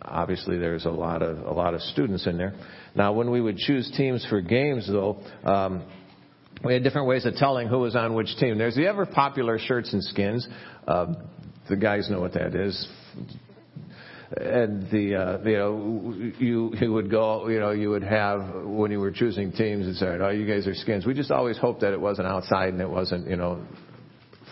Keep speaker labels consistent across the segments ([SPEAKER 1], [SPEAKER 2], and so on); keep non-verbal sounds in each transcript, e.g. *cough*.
[SPEAKER 1] obviously there's a lot of a lot of students in there. Now, when we would choose teams for games, though, um, we had different ways of telling who was on which team. There's the ever popular shirts and skins. Uh, the guys know what that is and the uh, you know you you would go you know you would have when you were choosing teams and say oh you guys are skins we just always hoped that it wasn't outside and it wasn't you know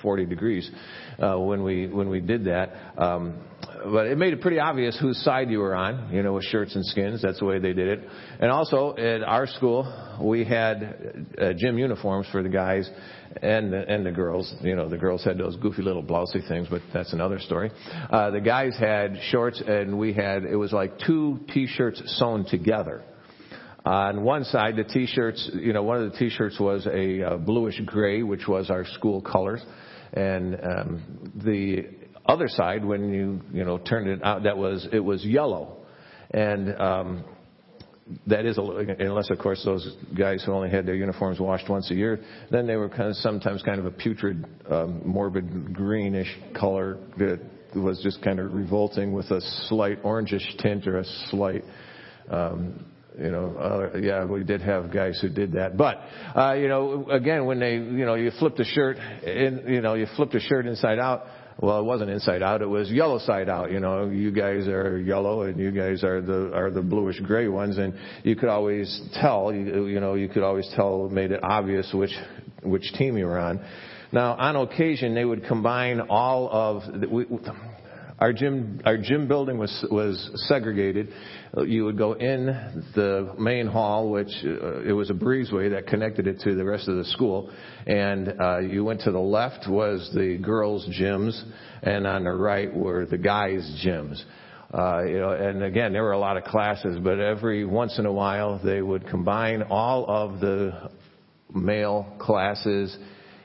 [SPEAKER 1] 40 degrees uh, when we when we did that um, but it made it pretty obvious whose side you were on, you know, with shirts and skins. That's the way they did it. And also at our school, we had uh, gym uniforms for the guys and the, and the girls. You know, the girls had those goofy little blousy things, but that's another story. Uh, the guys had shorts, and we had it was like two t-shirts sewn together. On one side, the t-shirts, you know, one of the t-shirts was a uh, bluish gray, which was our school colors, and um, the other side, when you you know turned it out, that was it was yellow, and um, that is unless of course those guys who only had their uniforms washed once a year, then they were kind of sometimes kind of a putrid, um, morbid greenish color that was just kind of revolting with a slight orangish tint or a slight um, you know, uh, yeah, we did have guys who did that. But, uh, you know, again, when they, you know, you flipped a shirt, in, you know, you flipped a shirt inside out, well, it wasn't inside out; it was yellow side out. You know, you guys are yellow, and you guys are the are the bluish gray ones, and you could always tell. You, you know, you could always tell, made it obvious which which team you were on. Now, on occasion, they would combine all of. The, we, our gym, our gym building was was segregated. You would go in the main hall, which uh, it was a breezeway that connected it to the rest of the school, and uh, you went to the left was the girls' gyms, and on the right were the guys' gyms. Uh, you know, and again, there were a lot of classes, but every once in a while they would combine all of the male classes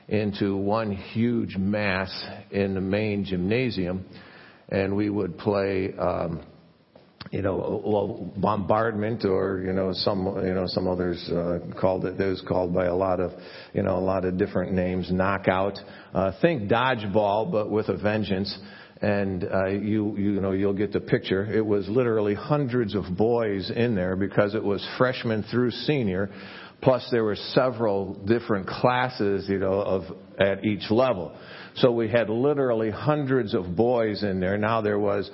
[SPEAKER 1] into one huge mass in the main gymnasium and we would play um, you know, well, bombardment or you know some you know some others uh, called it. those called by a lot of you know a lot of different names. Knockout. Uh, think dodgeball, but with a vengeance. And uh, you you know you'll get the picture. It was literally hundreds of boys in there because it was freshman through senior. Plus there were several different classes you know of at each level. So we had literally hundreds of boys in there. Now there was,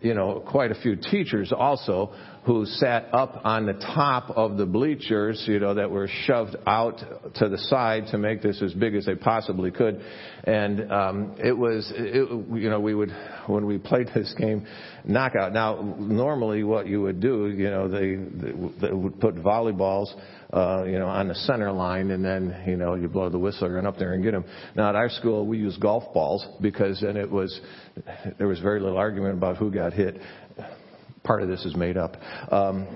[SPEAKER 1] you know, quite a few teachers also who sat up on the top of the bleachers, you know, that were shoved out to the side to make this as big as they possibly could. And um, it was, it, you know, we would when we played this game, knockout. Now, normally what you would do, you know, they, they, they would put volleyballs uh, you know, on the center line, and then you know you blow the whistle, and run up there and get them. Now at our school we use golf balls because then it was there was very little argument about who got hit. Part of this is made up. Um,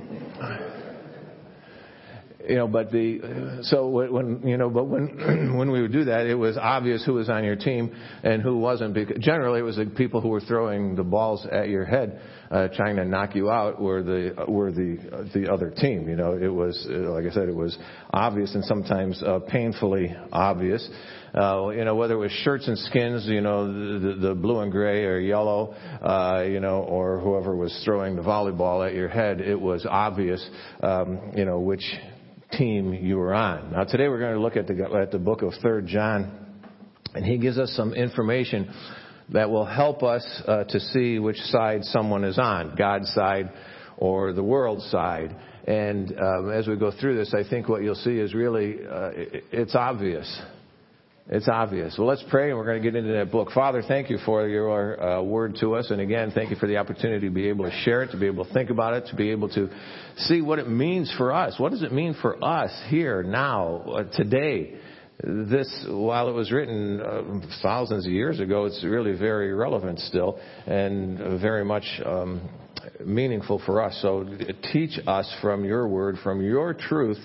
[SPEAKER 1] you know, but the so when you know, but when *clears throat* when we would do that, it was obvious who was on your team and who wasn't. Because generally, it was the people who were throwing the balls at your head, uh, trying to knock you out, were the were the the other team. You know, it was uh, like I said, it was obvious and sometimes uh, painfully obvious. Uh, you know, whether it was shirts and skins, you know, the, the blue and gray or yellow, uh, you know, or whoever was throwing the volleyball at your head, it was obvious, um, you know, which team you were on. Now today we're going to look at the, at the book of 3rd John, and he gives us some information that will help us uh, to see which side someone is on, God's side or the world's side. And um, as we go through this, I think what you'll see is really, uh, it's obvious it's obvious. Well, let's pray and we're going to get into that book. Father, thank you for your uh, word to us. And again, thank you for the opportunity to be able to share it, to be able to think about it, to be able to see what it means for us. What does it mean for us here, now, uh, today? This, while it was written uh, thousands of years ago, it's really very relevant still and very much um, meaningful for us. So teach us from your word, from your truth,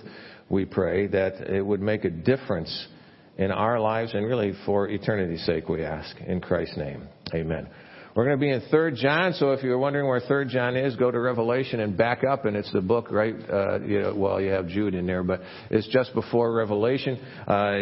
[SPEAKER 1] we pray, that it would make a difference in our lives and really for eternity's sake, we ask. In Christ's name, amen. We're going to be in Third John, so if you're wondering where Third John is, go to Revelation and back up, and it's the book right. Uh, you know, well, you have Jude in there, but it's just before Revelation. Uh,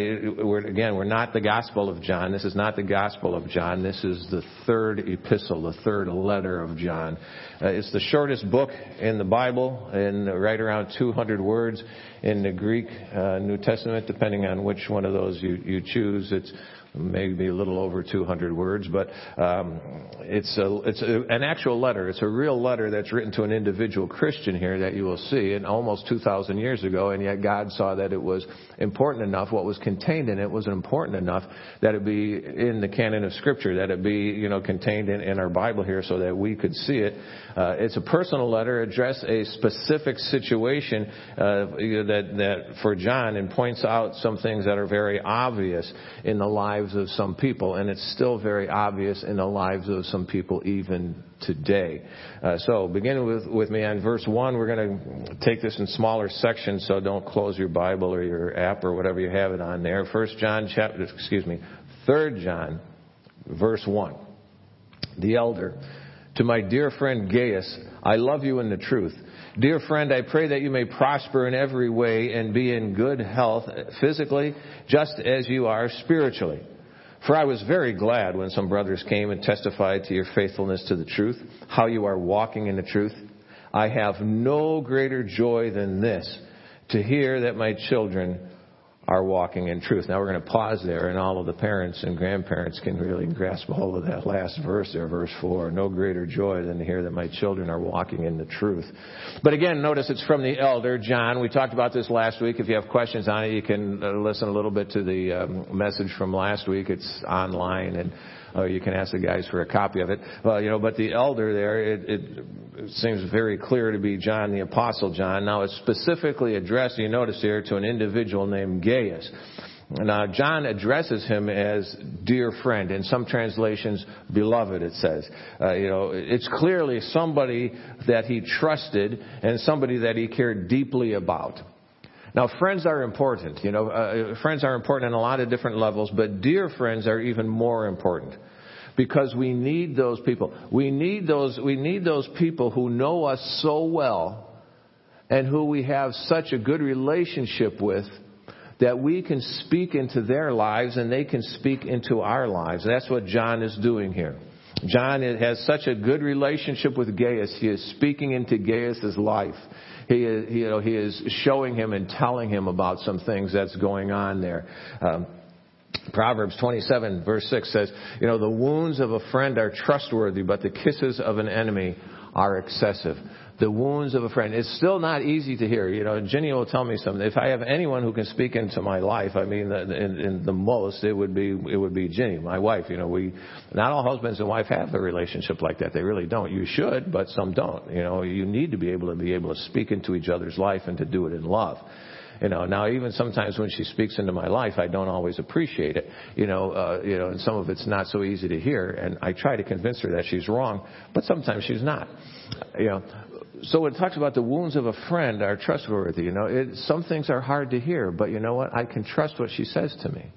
[SPEAKER 1] we're, again, we're not the Gospel of John. This is not the Gospel of John. This is the third epistle, the third letter of John. Uh, it's the shortest book in the Bible, and right around 200 words in the Greek uh, New Testament, depending on which one of those you, you choose. It's maybe a little over 200 words, but um, it's a, it's a, an actual letter. It's a real letter that's written to an individual Christian here that you will see, and almost 2,000 years ago, and yet God saw that it was important enough. What was contained in it was important enough that it be in the canon of Scripture, that it be you know contained in, in our Bible here, so that we could see it. Uh, it's a personal letter, address a specific situation uh, that that for John, and points out some things that are very obvious in the lives of some people, and it's still very obvious in the lives of some people even today. Uh, so, beginning with with me on verse one, we're going to take this in smaller sections, so don't close your Bible or your app or whatever you have it on there. First John chapter, excuse me, Third John, verse one. The elder to my dear friend Gaius, I love you in the truth. Dear friend, I pray that you may prosper in every way and be in good health physically, just as you are spiritually. For I was very glad when some brothers came and testified to your faithfulness to the truth, how you are walking in the truth. I have no greater joy than this, to hear that my children are walking in truth. Now we're going to pause there, and all of the parents and grandparents can really grasp hold of that last verse there, verse 4. No greater joy than to hear that my children are walking in the truth. But again, notice it's from the elder, John. We talked about this last week. If you have questions on it, you can uh, listen a little bit to the um, message from last week. It's online, and uh, you can ask the guys for a copy of it. Well, you know, but the elder there, it, it, seems very clear to be John the Apostle John. Now it's specifically addressed, you notice here, to an individual named Gaius. Now, John addresses him as dear friend. In some translations, beloved, it says. Uh, you know, it's clearly somebody that he trusted and somebody that he cared deeply about. Now, friends are important. You know, uh, friends are important on a lot of different levels, but dear friends are even more important because we need those people. We need those, we need those people who know us so well and who we have such a good relationship with that we can speak into their lives and they can speak into our lives. That's what John is doing here. John has such a good relationship with Gaius. He is speaking into Gaius's life. He is, you know, he is showing him and telling him about some things that's going on there. Um, Proverbs 27 verse 6 says, you know, the wounds of a friend are trustworthy, but the kisses of an enemy are excessive. The wounds of a friend. It's still not easy to hear. You know, Jenny will tell me something. If I have anyone who can speak into my life, I mean, in, in the most, it would be it would be Jenny, my wife. You know, we not all husbands and wife have a relationship like that. They really don't. You should, but some don't. You know, you need to be able to be able to speak into each other's life and to do it in love. You know, now even sometimes when she speaks into my life, I don't always appreciate it. You know, uh, you know, and some of it's not so easy to hear, and I try to convince her that she's wrong, but sometimes she's not. You know, so it talks about the wounds of a friend are trustworthy. You know, it, some things are hard to hear, but you know what? I can trust what she says to me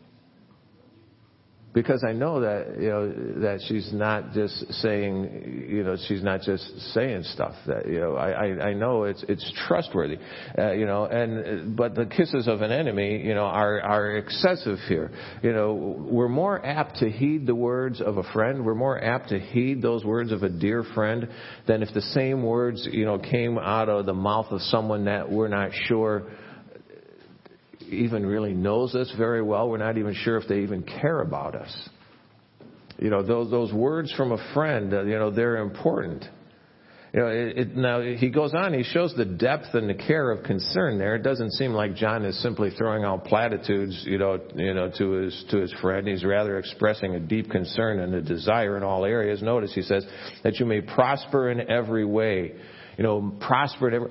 [SPEAKER 1] because I know that you know that she's not just saying you know she's not just saying stuff that you know I I, I know it's it's trustworthy uh, you know and but the kisses of an enemy you know are are excessive here. You know we're more apt to heed the words of a friend. We're more apt to heed those words of a dear friend than if the same words you know came out of the mouth of someone that we're not sure even really knows us very well. We're not even sure if they even care about us. You know, those, those words from a friend, uh, you know, they're important. You know, it, it, now he goes on. He shows the depth and the care of concern there. It doesn't seem like John is simply throwing out platitudes, you know, you know, to his to his friend. He's rather expressing a deep concern and a desire in all areas. Notice he says that you may prosper in every way. You know, prosper in every.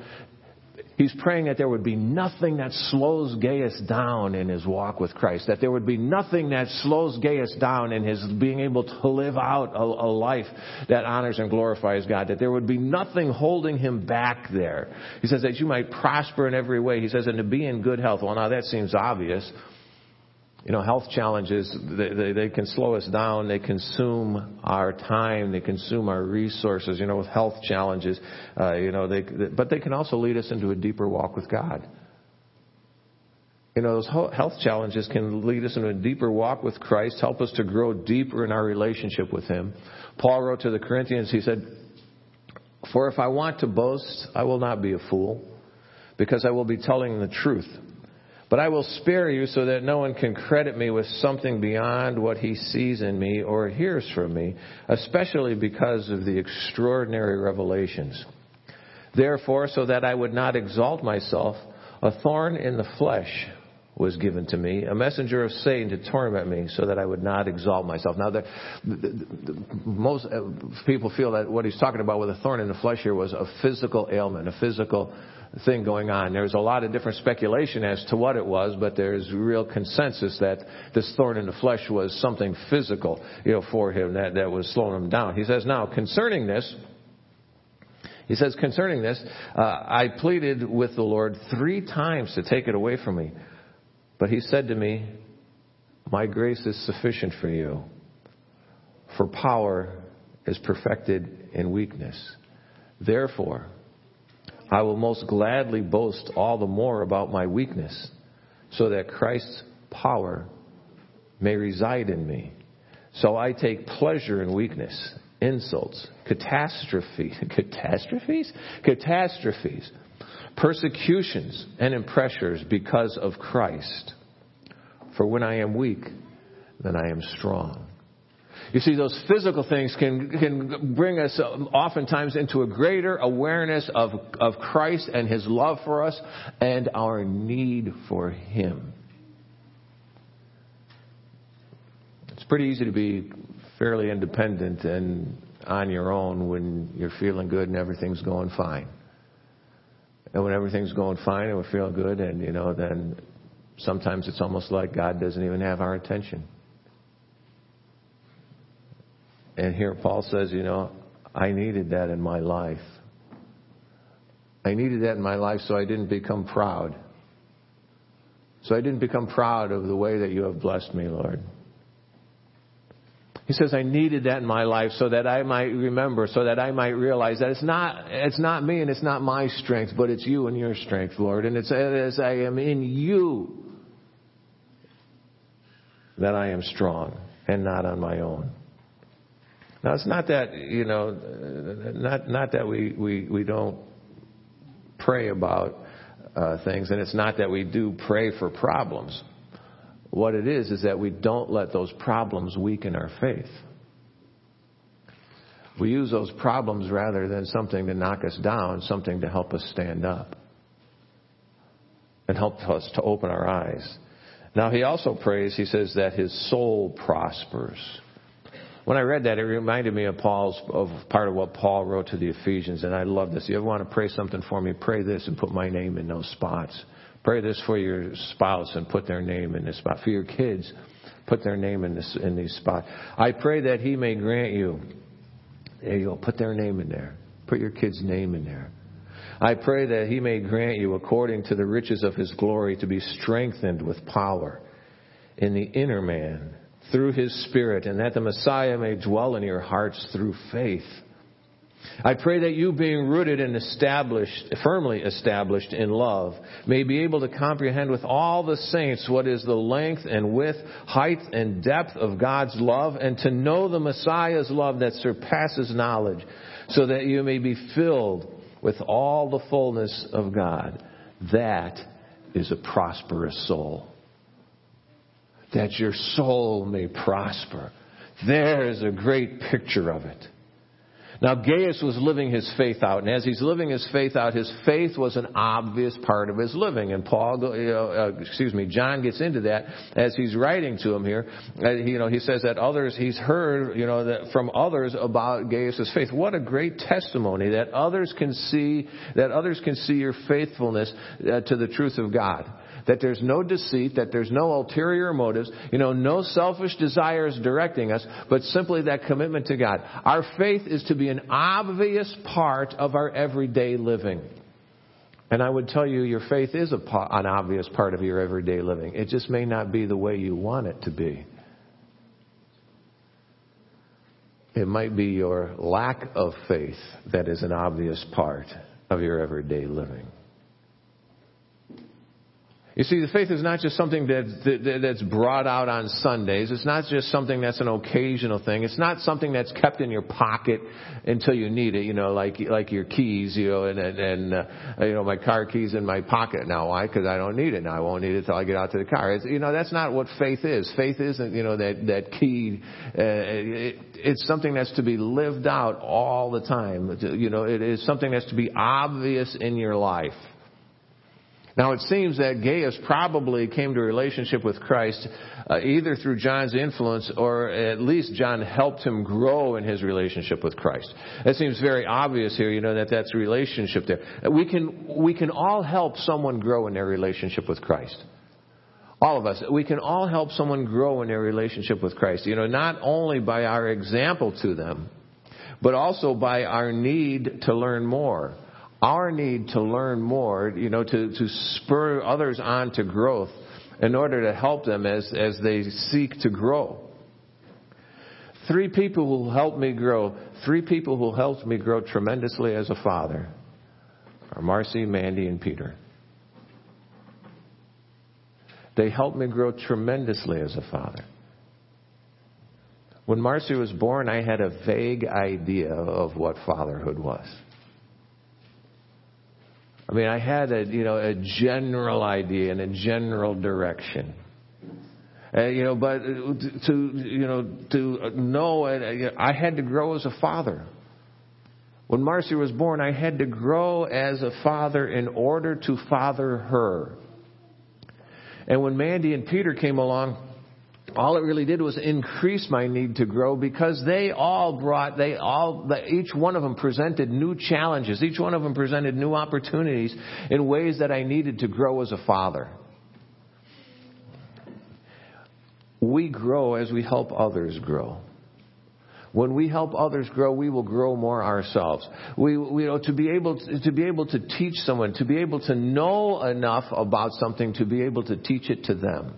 [SPEAKER 1] He's praying that there would be nothing that slows Gaius down in his walk with Christ, that there would be nothing that slows Gaius down in his being able to live out a, a, life that honors and glorifies God, that there would be nothing holding him back there. He says that you might prosper in every way. He says, and to be in good health. Well, now that seems obvious. You know, health challenges, they, they, they, can slow us down. They consume our time. They consume our resources, you know, with health challenges. Uh, you know, they, but they can also lead us into a deeper walk with God. You know, those health challenges can lead us into a deeper walk with Christ, help us to grow deeper in our relationship with Him. Paul wrote to the Corinthians, he said, For if I want to boast, I will not be a fool, because I will be telling the truth. But I will spare you so that no one can credit me with something beyond what he sees in me or hears from me, especially because of the extraordinary revelations. Therefore, so that I would not exalt myself, a thorn in the flesh was given to me, a messenger of Satan to torment me so that I would not exalt myself. Now, the, the, the, most uh, people feel that what he's talking about with a thorn in the flesh here was a physical ailment, a physical thing going on. There's a lot of different speculation as to what it was, but there's real consensus that this thorn in the flesh was something physical, you know, for him that, that was slowing him down. He says, now, concerning this, he says, concerning this, uh, I pleaded with the Lord three times to take it away from me. But he said to me, My grace is sufficient for you, for power is perfected in weakness. Therefore, I will most gladly boast all the more about my weakness, so that Christ's power may reside in me. So I take pleasure in weakness, insults, catastrophe, *laughs* catastrophes, catastrophes persecutions, and in pressures because of Christ. For when I am weak, then I am strong. You see, those physical things can, can bring us uh, oftentimes into a greater awareness of, of Christ and His love for us and our need for Him. It's pretty easy to be fairly independent and on your own when you're feeling good and everything's going fine and when everything's going fine and we feel good, and you know, then sometimes it's almost like God doesn't even have our attention. And here Paul says, you know, I needed that in my life. I needed that in my life so I didn't become proud. So I didn't become proud of the way that you have blessed me, Lord. He says, I needed that in my life so that I might remember, so that I might realize that it's not, it's not me and it's not my strength, but it's you and your strength, Lord. And it's as I am in you that I am strong and not on my own. Now it's not that, you know, not, not that we, we, we don't pray about uh, things and it's not that we do pray for problems. What it is, is that we don't let those problems weaken our faith. We use those problems rather than something to knock us down, something to help us stand up and help us to open our eyes. Now, he also prays, he says that his soul prospers. When I read that, it reminded me of Paul's, of part of what Paul wrote to the Ephesians, and I love this. You ever want to pray something for me, pray this and put my name in those spots. Pray this for your spouse and put their name in this spot. For your kids, put their name in this in these spots. I pray that He may grant you. There you go. Put their name in there. Put your kid's name in there. I pray that He may grant you, according to the riches of His glory, to be strengthened with power in the inner man through His Spirit, and that the Messiah may dwell in your hearts through faith I pray that you, being rooted and established, firmly established in love, may be able to comprehend with all the saints what is the length and width, height and depth of God's love, and to know the Messiah's love that surpasses knowledge, so that you may be filled with all the fullness of God. That is a prosperous soul. That your soul may prosper. There is a great picture of it. Now, Gaius was living his faith out, and as he's living his faith out, his faith was an obvious part of his living. And Paul, uh, excuse me, John gets into that as he's writing to him here. Uh, you know, he says that others, he's heard, you know, from others about Gaius's faith. What a great testimony that others can see, that others can see your faithfulness uh, to the truth of God that there's no deceit, that there's no ulterior motives, you know, no selfish desires directing us, but simply that commitment to God. Our faith is to be an obvious part of our everyday living. And I would tell you, your faith is an obvious part of your everyday living. It just may not be the way you want it to be. It might be your lack of faith that is an obvious part of your everyday living. You see, the faith is not just something that, that's brought out on Sundays. It's not just something that's an occasional thing. It's not something that's kept in your pocket until you need it. You know, like like your keys. You know, and and, and uh, you know my car keys in my pocket now. Why? Because I don't need it now. I won't need it till I get out to the car. It's, you know, that's not what faith is. Faith isn't you know that that key. Uh, it, it's something that's to be lived out all the time. You know, it is something that's to be obvious in your life. Now it seems that Gaius probably came to a relationship with Christ uh, either through John's influence or at least John helped him grow in his relationship with Christ. It seems very obvious here, you know, that that's a relationship there. We can, we can all help someone grow in their relationship with Christ. All of us. We can all help someone grow in their relationship with Christ. You know, not only by our example to them, but also by our need to learn more our need to learn more, you know, to, to spur others on to growth in order to help them as, as they seek to grow. Three people who helped me grow, three people who helped me grow tremendously as a father are Marcy, Mandy, and Peter. They helped me grow tremendously as a father. When Marcy was born, I had a vague idea of what fatherhood was. I mean, I had a, you know, a general idea and a general direction. Uh, you know, but to, you know, to know, uh, I had to grow as a father. When Marcy was born, I had to grow as a father in order to father her. And when Mandy and Peter came along, all it really did was increase my need to grow because they all brought, they all, each one of them presented new challenges. Each one of them presented new opportunities in ways that I needed to grow as a father. We grow as we help others grow. When we help others grow, we will grow more ourselves. We, we, you know, to be able to, to be able to teach someone, to be able to know enough about something, to be able to teach it to them.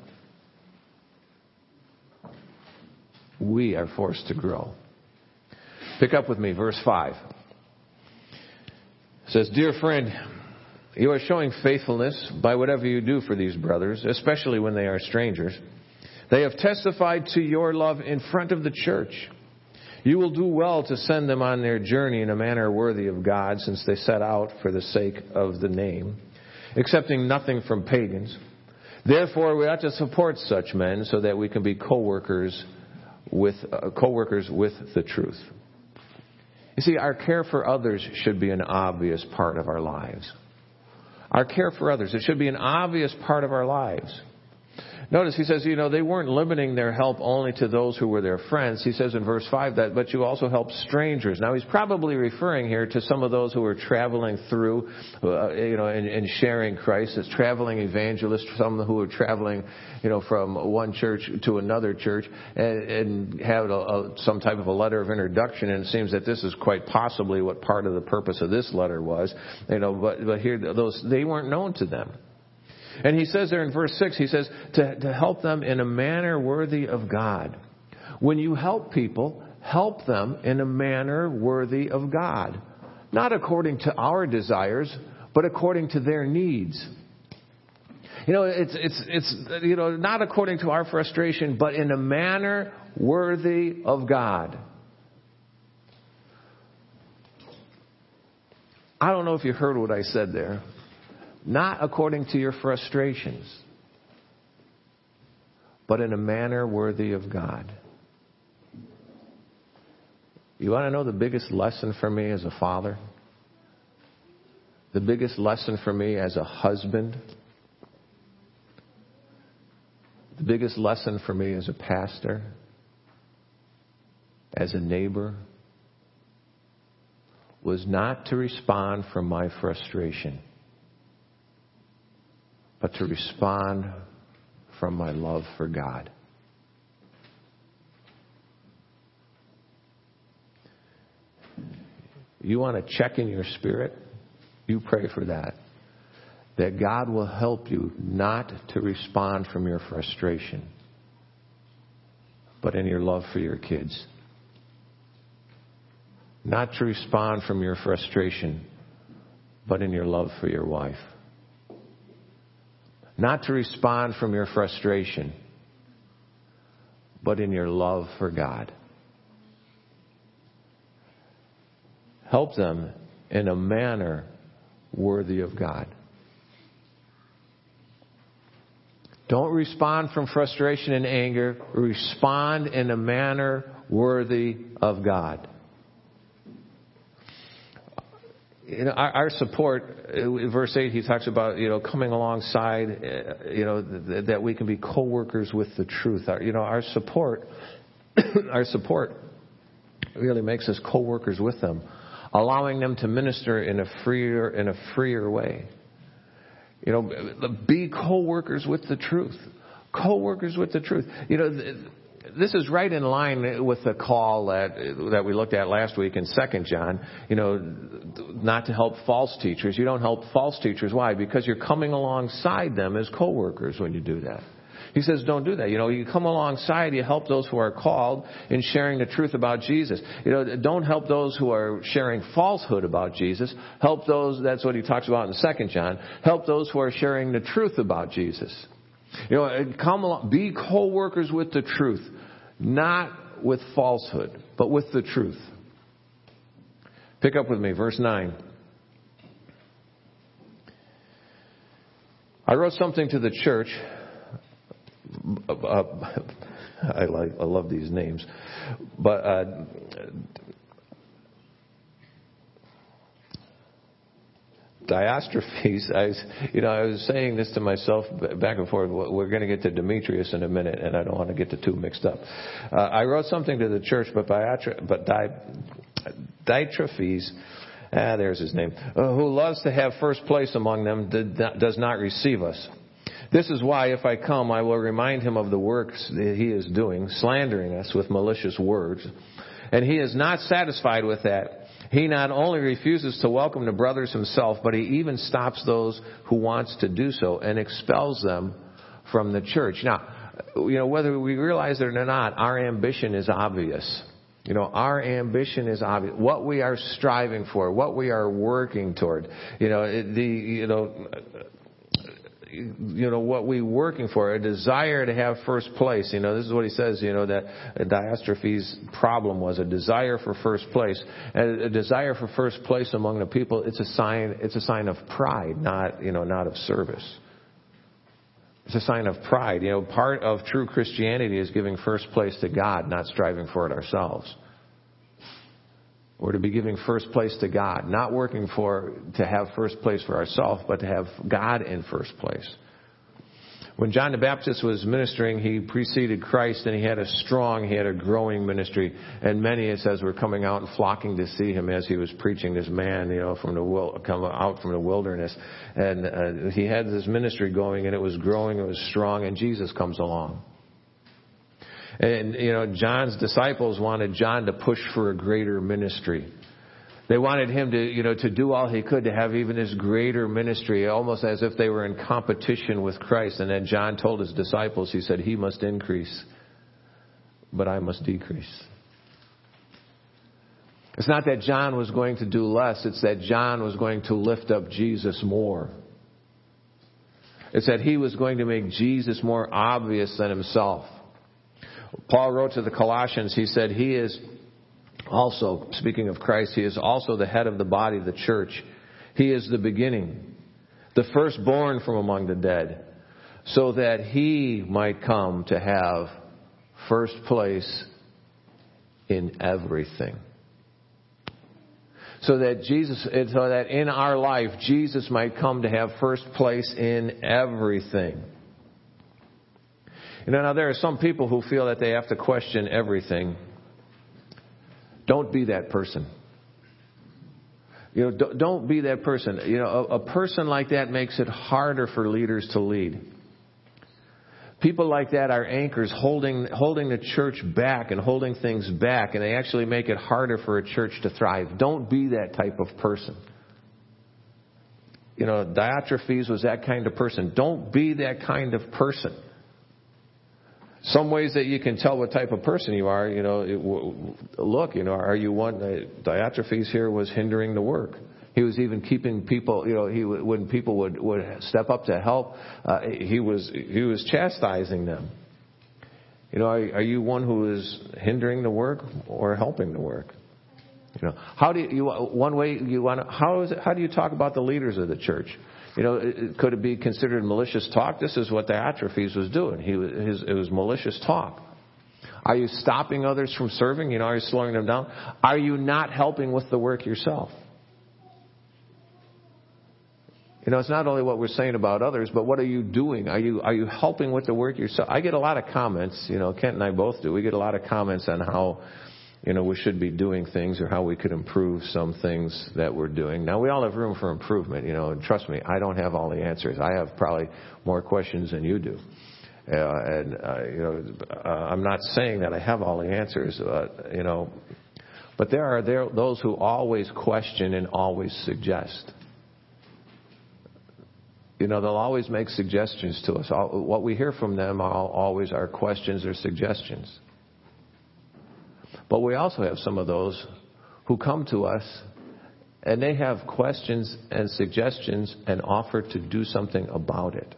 [SPEAKER 1] We are forced to grow. Pick up with me, verse 5. It says, Dear friend, you are showing faithfulness by whatever you do for these brothers, especially when they are strangers. They have testified to your love in front of the church. You will do well to send them on their journey in a manner worthy of God, since they set out for the sake of the name, accepting nothing from pagans. Therefore, we ought to support such men so that we can be co workers with uh, co-workers with the truth. You see, our care for others should be an obvious part of our lives. Our care for others, it should be an obvious part of our lives. Notice he says, you know, they weren't limiting their help only to those who were their friends. He says in verse 5 that, but you also help strangers. Now he's probably referring here to some of those who were traveling through, uh, you know, and, and sharing Christ as traveling evangelists, some who were traveling, you know, from one church to another church and, and had a, a, some type of a letter of introduction. And it seems that this is quite possibly what part of the purpose of this letter was, you know, but, but here, those, they weren't known to them. And he says there in verse 6, he says, to, to help them in a manner worthy of God. When you help people, help them in a manner worthy of God. Not according to our desires, but according to their needs. You know, it's, it's, it's, you know, not according to our frustration, but in a manner worthy of God. I don't know if you heard what I said there not according to your frustrations, but in a manner worthy of God. You want to know the biggest lesson for me as a father? The biggest lesson for me as a husband? The biggest lesson for me as a pastor? As a neighbor? Was not to respond from my frustration but to respond from my love for God. You want to check in your spirit? You pray for that. that God will help you not to respond from your frustration, but in your love for your kids. Not to respond from your frustration, but in your love for your wife. Not to respond from your frustration, but in your love for God. Help them in a manner worthy of God. Don't respond from frustration and anger. Respond in a manner worthy of God. You know, our, our, support, verse 8, he talks about, you know, coming alongside, uh, you know, th- that we can be co-workers with the truth. Our, you know, our support, *coughs* our support really makes us co-workers with them, allowing them to minister in a freer, in a freer way. You know, be co-workers with the truth. Co-workers with the truth. You know, this is right in line with the call that that we looked at last week in Second John. You know, not to help false teachers. You don't help false teachers. Why? Because you're coming alongside them as co-workers when you do that. He says, don't do that. You know, you come alongside, you help those who are called in sharing the truth about Jesus. You know, don't help those who are sharing falsehood about Jesus. Help those, that's what he talks about in Second John. Help those who are sharing the truth about Jesus. You know, come along, be co-workers with the truth, not with falsehood, but with the truth. Pick up with me, verse 9. I wrote something to the church *laughs* I like I love these names, but uh, Diotrephes. *laughs* I was, you know, I was saying this to myself back and forth. We're going to get to Demetrius in a minute, and I don't want to get the two mixed up. Uh, I wrote something to the church, but Diotre, but Diotrephes. Ah, there's his name. Uh, who loves to have first place among them does not receive us. This is why, if I come, I will remind him of the works that he is doing, slandering us with malicious words. And he is not satisfied with that. He not only refuses to welcome the brothers himself, but he even stops those who wants to do so and expels them from the church. Now, you know, whether we realize it or not, our ambition is obvious. You know, our ambition is obvious. What we are striving for, what we are working toward. You know, the, you know, you know, what we're working for, a desire to have first place. You know, this is what he says, you know, that Diotrephes' problem was a desire for first place. And a desire for first place among the people, it's a sign, it's a sign of pride, not, you know, not of service. It's a sign of pride. You know, part of true Christianity is giving first place to God, not striving for it ourselves. We're to be giving first place to God, not working for to have first place for ourselves, but to have God in first place. When John the Baptist was ministering, he preceded Christ and he had a strong, he had a growing ministry. And many, it says, were coming out and flocking to see him as he was preaching this man, you know, from the, come out from the wilderness. And uh, he had this ministry going and it was growing, it was strong, and Jesus comes along. And, you know, John's disciples wanted John to push for a greater ministry. They wanted him to, you know, to do all he could to have even this greater ministry, almost as if they were in competition with Christ. And then John told his disciples, he said, he must increase, but I must decrease. It's not that John was going to do less, it's that John was going to lift up Jesus more. It's that he was going to make Jesus more obvious than himself. Paul wrote to the Colossians, he said, He is also, speaking of Christ, He is also the head of the body the church. He is the beginning, the firstborn from among the dead, so that He might come to have first place in everything. So that Jesus, so that in our life, Jesus might come to have first place in everything. You know, now there are some people who feel that they have to question everything. Don't be that person. You know, don't be that person. You know, a, a person like that makes it harder for leaders to lead. People like that are anchors holding, holding the church back and holding things back, and they actually make it harder for a church to thrive. Don't be that type of person. You know, Diotrephes was that kind of person. Don't be that kind of person. Some ways that you can tell what type of person you are, you know, it, look, you know, are you one, uh, Diotrephes here was hindering the work. He was even keeping people, you know, he, when people would, would step up to help, uh, he was, he was chastising them. You know, are, are you one who is hindering the work or helping the work? You know, how do you, you one way you want to, how is it, how do you talk about the leaders of the church? You know, could it be considered malicious talk? This is what the Diotrephes was doing. He was, his, it was malicious talk. Are you stopping others from serving? You know, are you slowing them down? Are you not helping with the work yourself? You know, it's not only what we're saying about others, but what are you doing? Are you are you helping with the work yourself? I get a lot of comments. You know, Kent and I both do. We get a lot of comments on how, you know, we should be doing things or how we could improve some things that we're doing. Now we all have room for improvement. You know, and trust me, I don't have all the answers. I have probably more questions than you do. Uh, and uh, you know, uh, I'm not saying that I have all the answers. Uh, you know, but there are there those who always question and always suggest. You know, they'll always make suggestions to us. What we hear from them always are questions or suggestions. But we also have some of those who come to us and they have questions and suggestions and offer to do something about it.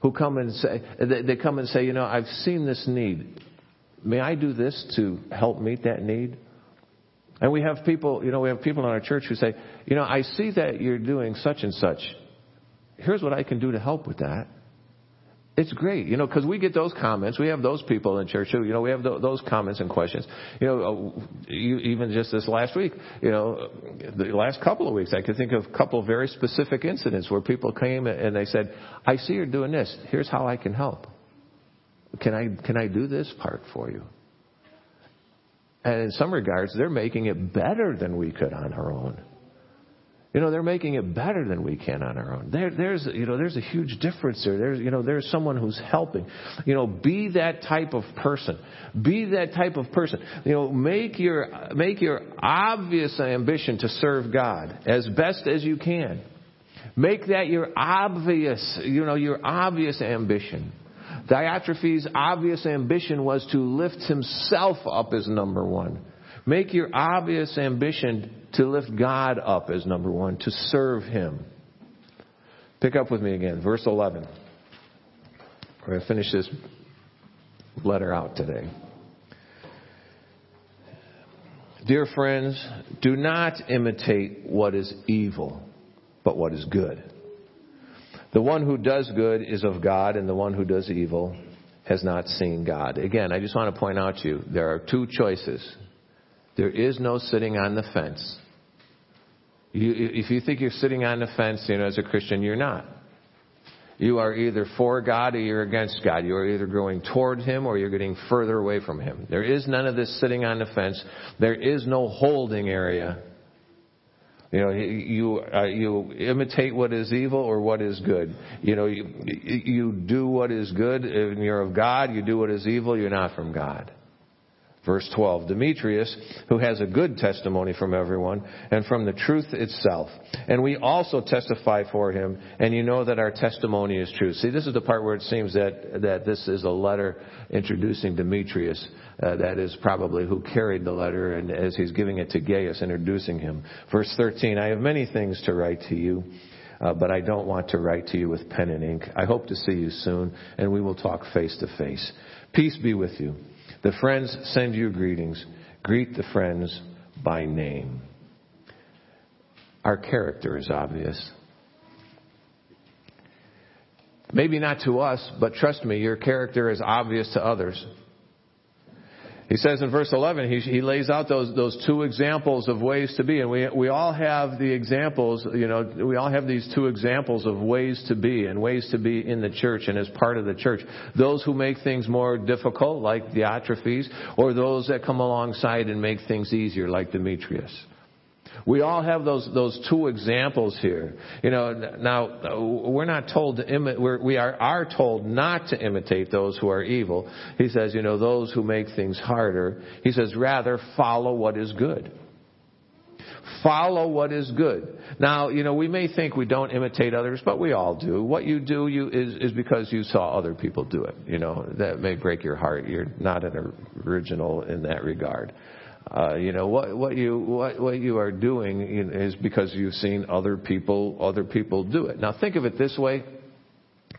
[SPEAKER 1] Who come and say, they come and say, you know, I've seen this need. May I do this to help meet that need? And we have people, you know, we have people in our church who say, you know, I see that you're doing such and such. Here's what I can do to help with that. It's great, you know, because we get those comments. We have those people in church who, you know, we have th- those comments and questions. You know, uh, you, even just this last week, you know, the last couple of weeks, I could think of a couple of very specific incidents where people came and they said, "I see you're doing this. Here's how I can help. Can I can I do this part for you?" And in some regards, they're making it better than we could on our own. You know, they're making it better than we can on our own. There, there's, you know, there's a huge difference there. There's, you know, there's someone who's helping. You know, be that type of person. Be that type of person. You know, make your, make your obvious ambition to serve God as best as you can. Make that your obvious, you know, your obvious ambition. Diotrephes' obvious ambition was to lift himself up as number one. Make your obvious ambition to lift God up as number one, to serve Him. Pick up with me again, verse 11. We're going to finish this letter out today. Dear friends, do not imitate what is evil, but what is good. The one who does good is of God, and the one who does evil has not seen God. Again, I just want to point out to you there are two choices. There is no sitting on the fence. You, if you think you're sitting on the fence, you know, as a Christian, you're not. You are either for God or you're against God. You are either going toward Him or you're getting further away from Him. There is none of this sitting on the fence. There is no holding area. You know, you uh, you imitate what is evil or what is good. You know, you, you do what is good and you're of God. You do what is evil, you're not from God. Verse 12, Demetrius, who has a good testimony from everyone and from the truth itself. And we also testify for him, and you know that our testimony is true. See, this is the part where it seems that, that this is a letter introducing Demetrius. Uh, that is probably who carried the letter, and as he's giving it to Gaius, introducing him. Verse 13, I have many things to write to you. Uh, but I don't want to write to you with pen and ink. I hope to see you soon, and we will talk face to face. Peace be with you. The friends send you greetings. Greet the friends by name. Our character is obvious. Maybe not to us, but trust me, your character is obvious to others. He says in verse 11, he, he lays out those, those two examples of ways to be. And we, we all have the examples, you know, we all have these two examples of ways to be and ways to be in the church and as part of the church. Those who make things more difficult, like Diotrephes, or those that come alongside and make things easier, like Demetrius. We all have those those two examples here. You know, now we're not told to imi- we're, we are are told not to imitate those who are evil. He says, you know, those who make things harder. He says, rather follow what is good. Follow what is good. Now, you know, we may think we don't imitate others, but we all do. What you do you, is, is because you saw other people do it. You know, that may break your heart. You're not an original in that regard. Uh, you know what what you what what you are doing is because you've seen other people other people do it. Now think of it this way.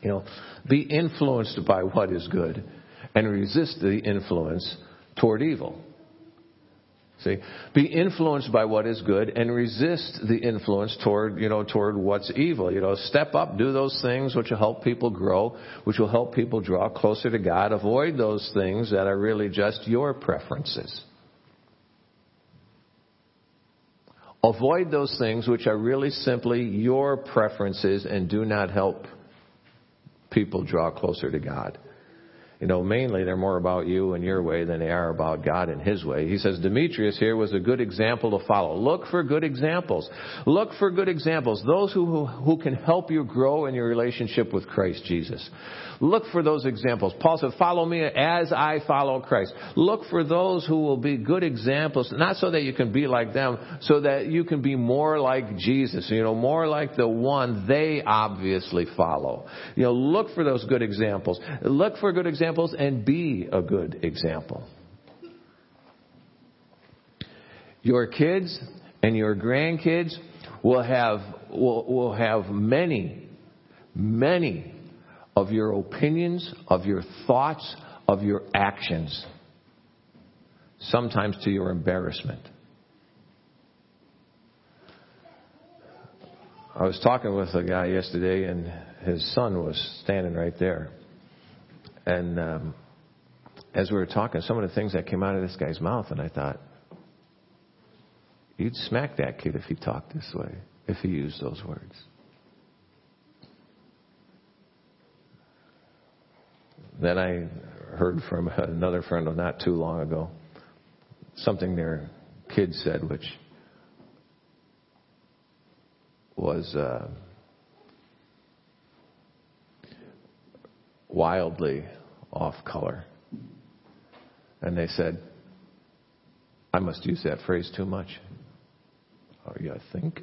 [SPEAKER 1] You know, be influenced by what is good, and resist the influence toward evil. See, be influenced by what is good and resist the influence toward, you know, toward what's evil. You know, step up, do those things which will help people grow, which will help people draw closer to God. Avoid those things that are really just your preferences. Avoid those things which are really simply your preferences and do not help people draw closer to God. You know, mainly they're more about you and your way than they are about God and His way. He says Demetrius here was a good example to follow. Look for good examples. Look for good examples. Those who, who, who can help you grow in your relationship with Christ Jesus. Look for those examples. Paul said, follow me as I follow Christ. Look for those who will be good examples, not so that you can be like them, so that you can be more like Jesus, you know, more like the one they obviously follow. You know, look for those good examples. Look for good examples and be a good example. Your kids and your grandkids will have, will, will have many, many of your opinions, of your thoughts, of your actions, sometimes to your embarrassment. I was talking with a guy yesterday, and his son was standing right there. And um, as we were talking, some of the things that came out of this guy's mouth, and I thought, you'd smack that kid if he talked this way, if he used those words. Then I heard from another friend of not too long ago something their kid said, which was uh, wildly off color. And they said, I must use that phrase too much. Oh, you I think?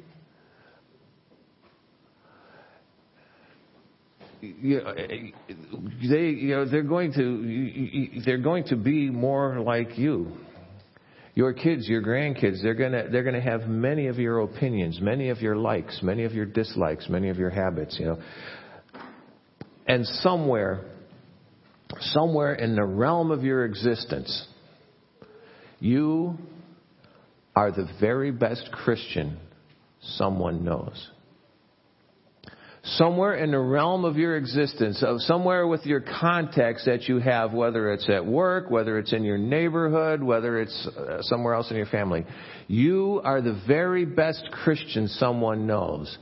[SPEAKER 1] you know, they you know they're going to they're going to be more like you your kids your grandkids they're to they're to have many of your opinions many of your likes many of your dislikes many of your habits you know and somewhere somewhere in the realm of your existence you are the very best christian someone knows somewhere in the realm of your existence, of somewhere with your context that you have, whether it's at work, whether it's in your neighborhood, whether it's uh, somewhere else in your family, you are the very best Christian someone knows.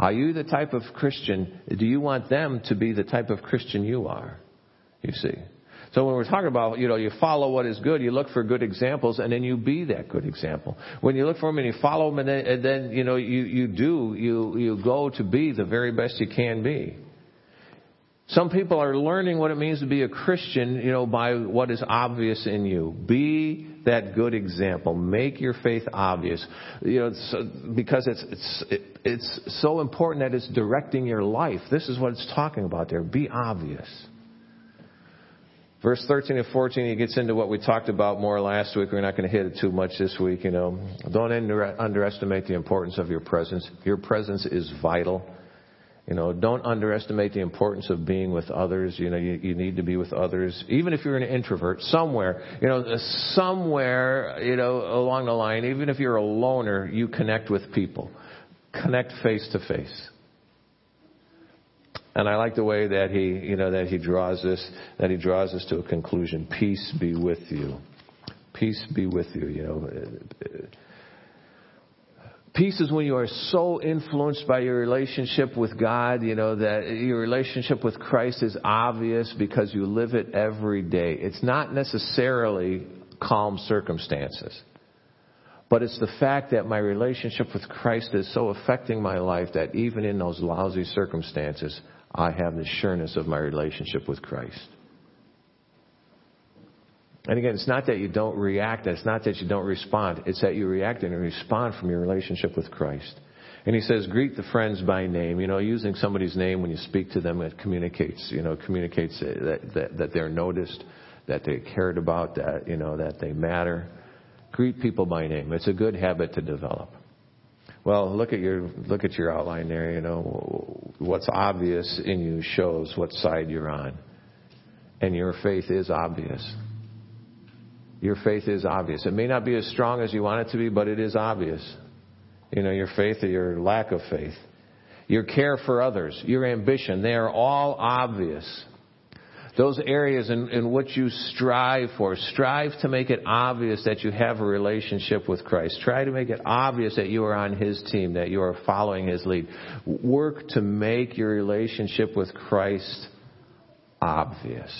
[SPEAKER 1] Are you the type of Christian? Do you want them to be the type of Christian you are? You see. So when we're talking about, you know, you follow what is good, you look for good examples, and then you be that good example. When you look for them and you follow them, and then, and then you know, you, you do, you, you go to be the very best you can be. Some people are learning what it means to be a Christian, you know, by what is obvious in you. Be that good example. Make your faith obvious. You know, so, because it's, it's, it, it's so important that it's directing your life. This is what it's talking about there. Be obvious. Verse 13 and 14, he gets into what we talked about more last week. We're not going to hit it too much this week, you know. Don't under, underestimate the importance of your presence. Your presence is vital. You know, don't underestimate the importance of being with others. You know, you, you need to be with others. Even if you're an introvert, somewhere, you know, somewhere, you know, along the line, even if you're a loner, you connect with people. Connect face to face. And I like the way that he, you know, that he draws this, that he draws this to a conclusion. Peace be with you. Peace be with you, you know. Peace is when you are so influenced by your relationship with God, you know, that your relationship with Christ is obvious because you live it every day. It's not necessarily calm circumstances. But it's the fact that my relationship with Christ is so affecting my life that even in those lousy circumstances, I have the sureness of my relationship with Christ. And again, it's not that you don't react, it's not that you don't respond, it's that you react and respond from your relationship with Christ. And he says, greet the friends by name. You know, using somebody's name when you speak to them, it communicates, you know, communicates that, that, that they're noticed, that they cared about, that, you know, that they matter. Greet people by name. It's a good habit to develop. Well, look at your look at your outline there. You know what's obvious in you shows what side you're on, and your faith is obvious. Your faith is obvious. It may not be as strong as you want it to be, but it is obvious. You know your faith or your lack of faith, your care for others, your ambition. They are all obvious those areas in, in which you strive for. Strive to make it obvious that you have a relationship with Christ. Try to make it obvious that you are on His team, that you are following His lead. Work to make your relationship with Christ obvious.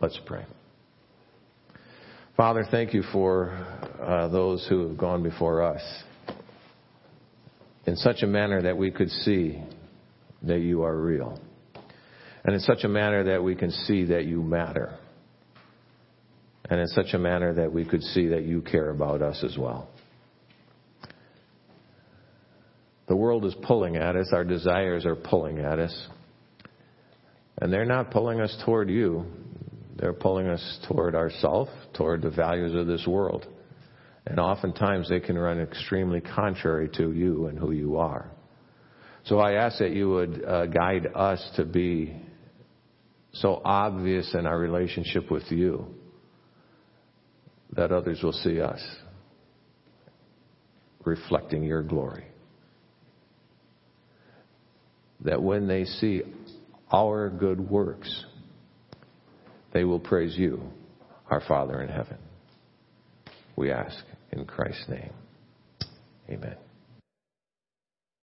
[SPEAKER 1] Let's pray. Father, thank you for uh, those who have gone before us in such a manner that we could see that you are real and in such a manner that we can see that you matter. And in such a manner that we could see that you care about us as well. The world is pulling at us, our desires are pulling at us. And they're not pulling us toward you, they're pulling us toward ourself, toward the values of this world. And oftentimes they can run extremely contrary to you and who you are. So I ask that you would uh, guide us to be so obvious in our relationship with you that others will see us reflecting your glory. That when they see our good works, they will praise you, our Father in heaven. We ask in Christ's name. Amen.